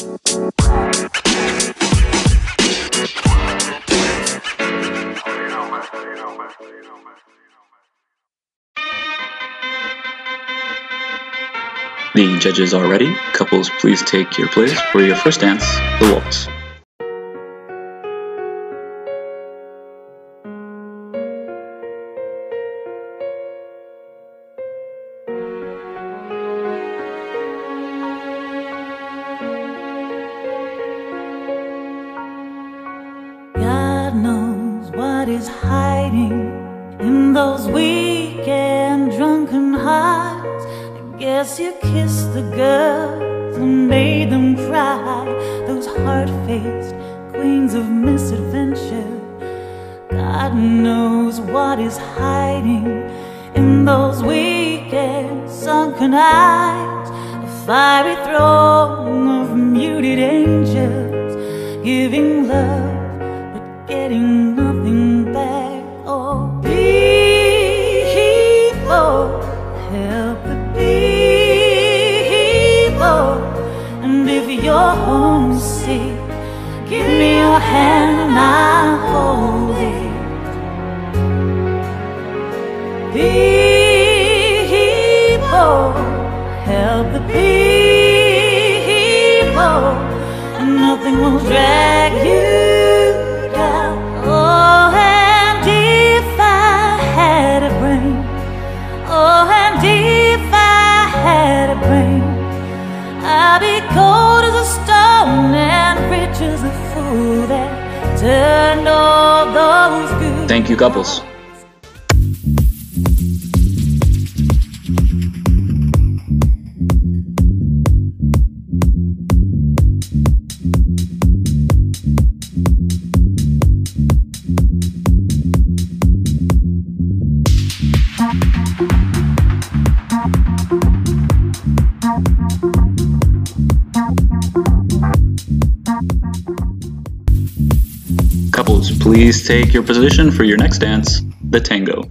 The judges are ready. Couples, please take your place for your first dance, the waltz. Those weak and drunken hearts. I guess you kissed the girls and made them cry. Those hard-faced queens of misadventure. God knows what is hiding in those weak and sunken eyes. A fiery throne of muted angels giving love but getting nothing you're homesick, give me your hand and I'll hold it. People, help the people. Nothing will drag you Thank you, couples. Please take your position for your next dance, the tango.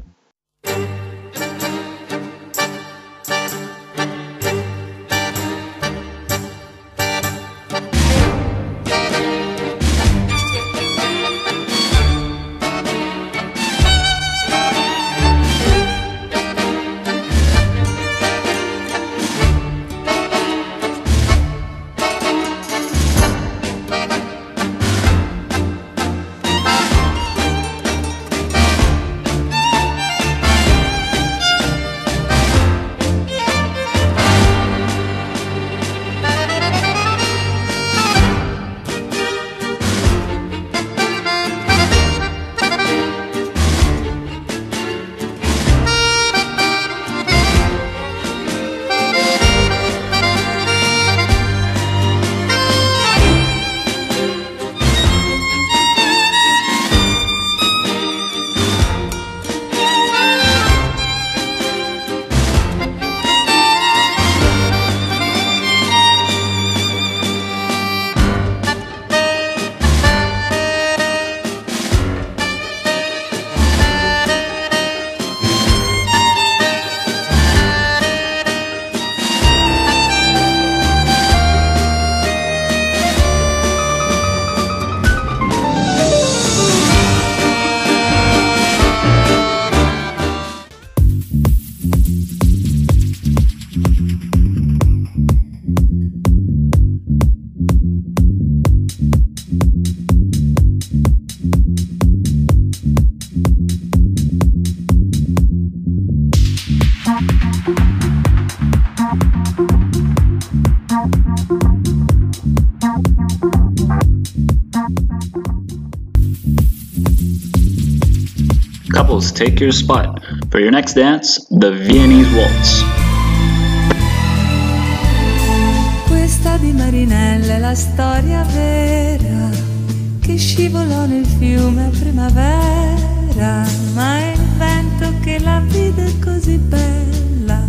Take your spot for your next dance, the Viennese Waltz. Questa di Marinella è la storia vera che scivolò nel fiume a primavera, ma è il vento che la vide così bella.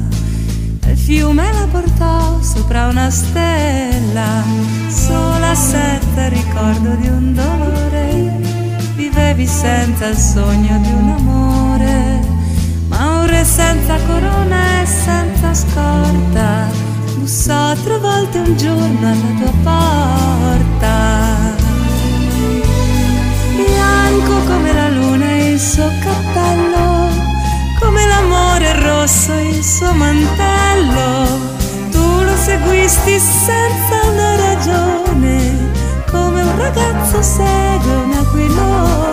Il fiume la portò sopra una stella, sola senza ricordo di un dolore bevi senza il sogno di un amore, ma un re senza corona e senza scorta, bussò tre volte un giorno alla tua porta. Bianco come la luna e il suo cappello, come l'amore rosso e il suo mantello, tu lo seguisti senza una ragione, come un ragazzo segue un aquilone.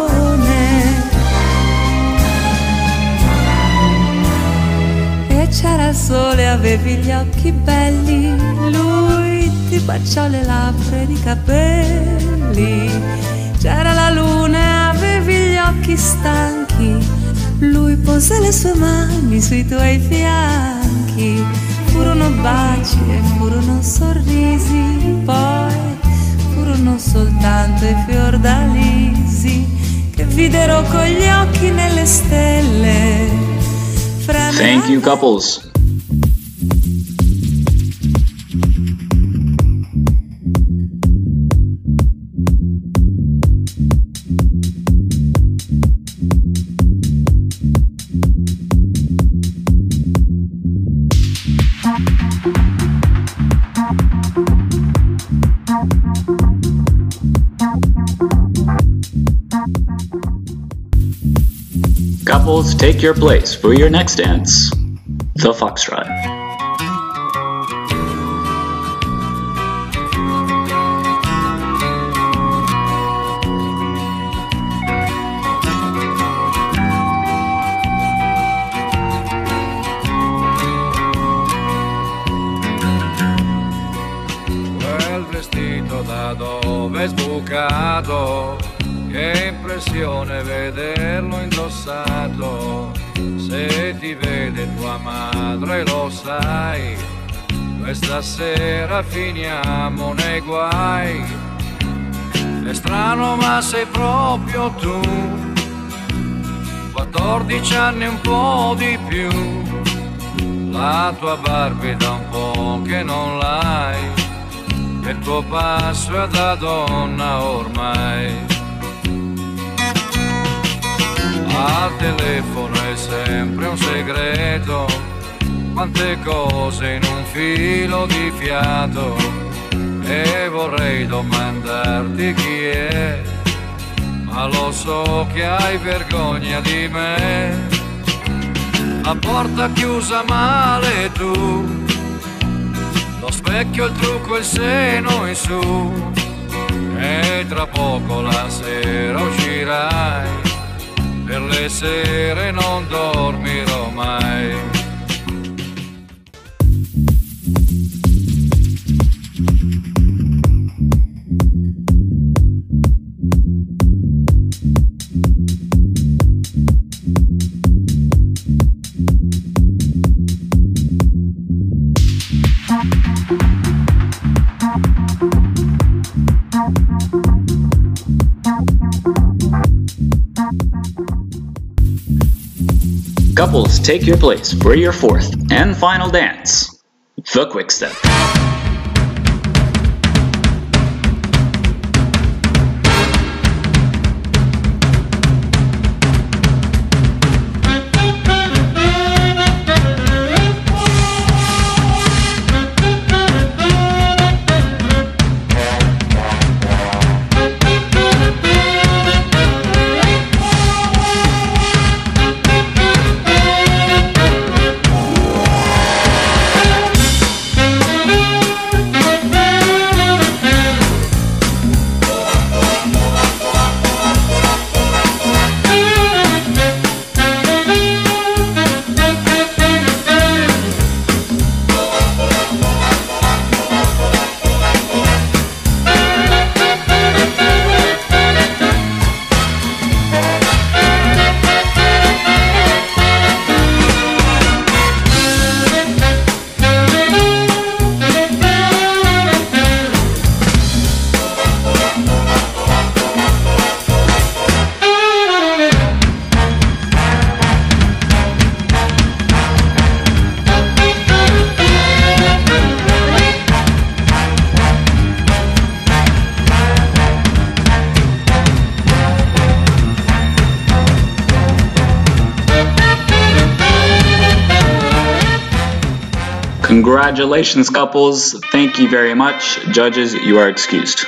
C'era il sole, avevi gli occhi belli, lui ti baciò le labbra ed i capelli. C'era la luna e avevi gli occhi stanchi lui pose le sue mani sui tuoi fianchi, furono baci e furono sorrisi, poi furono soltanto i fiordalisi che videro con gli occhi nelle stelle. Thank you, couples. Couples, take your place for your next dance, the Foxtrot. Quel vestito da dove è sbucato che impressione vederlo indossato. Se ti vede tua madre lo sai, questa sera finiamo nei guai. È strano ma sei proprio tu, 14 anni un po' di più. La tua Barbie da un po' che non l'hai, il tuo passo è da donna ormai. Telefono è sempre un segreto, quante cose in un filo di fiato. E vorrei domandarti chi è, ma lo so che hai vergogna di me. La porta chiusa male tu, lo specchio, il trucco, il seno in su. E tra poco la sera uscirai per le sere non dormirò mai. Couples, take your place for your fourth and final dance, the quick step. Congratulations, couples. Thank you very much. Judges, you are excused.